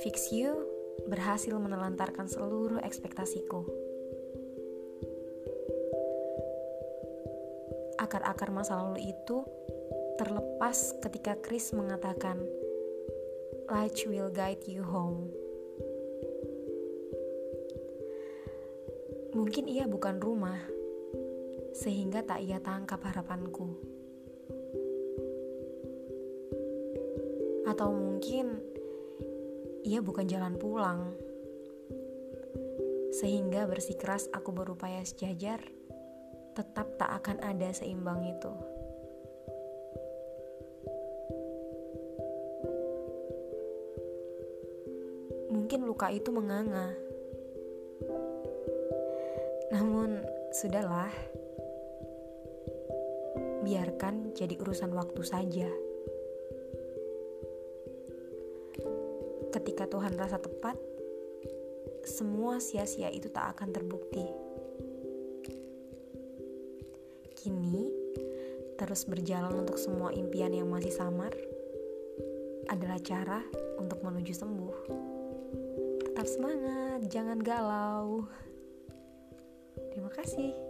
Fix You berhasil menelantarkan seluruh ekspektasiku. Akar-akar masa lalu itu terlepas ketika Chris mengatakan, "Light will guide you home." Mungkin ia bukan rumah, sehingga tak ia tangkap harapanku. Atau mungkin ia bukan jalan pulang. Sehingga bersikeras aku berupaya sejajar, tetap tak akan ada seimbang itu. Mungkin luka itu menganga. Namun, sudahlah. Biarkan jadi urusan waktu saja. Ketika Tuhan rasa tepat, semua sia-sia itu tak akan terbukti. Kini, terus berjalan untuk semua impian yang masih samar adalah cara untuk menuju sembuh. Tetap semangat, jangan galau. Terima kasih.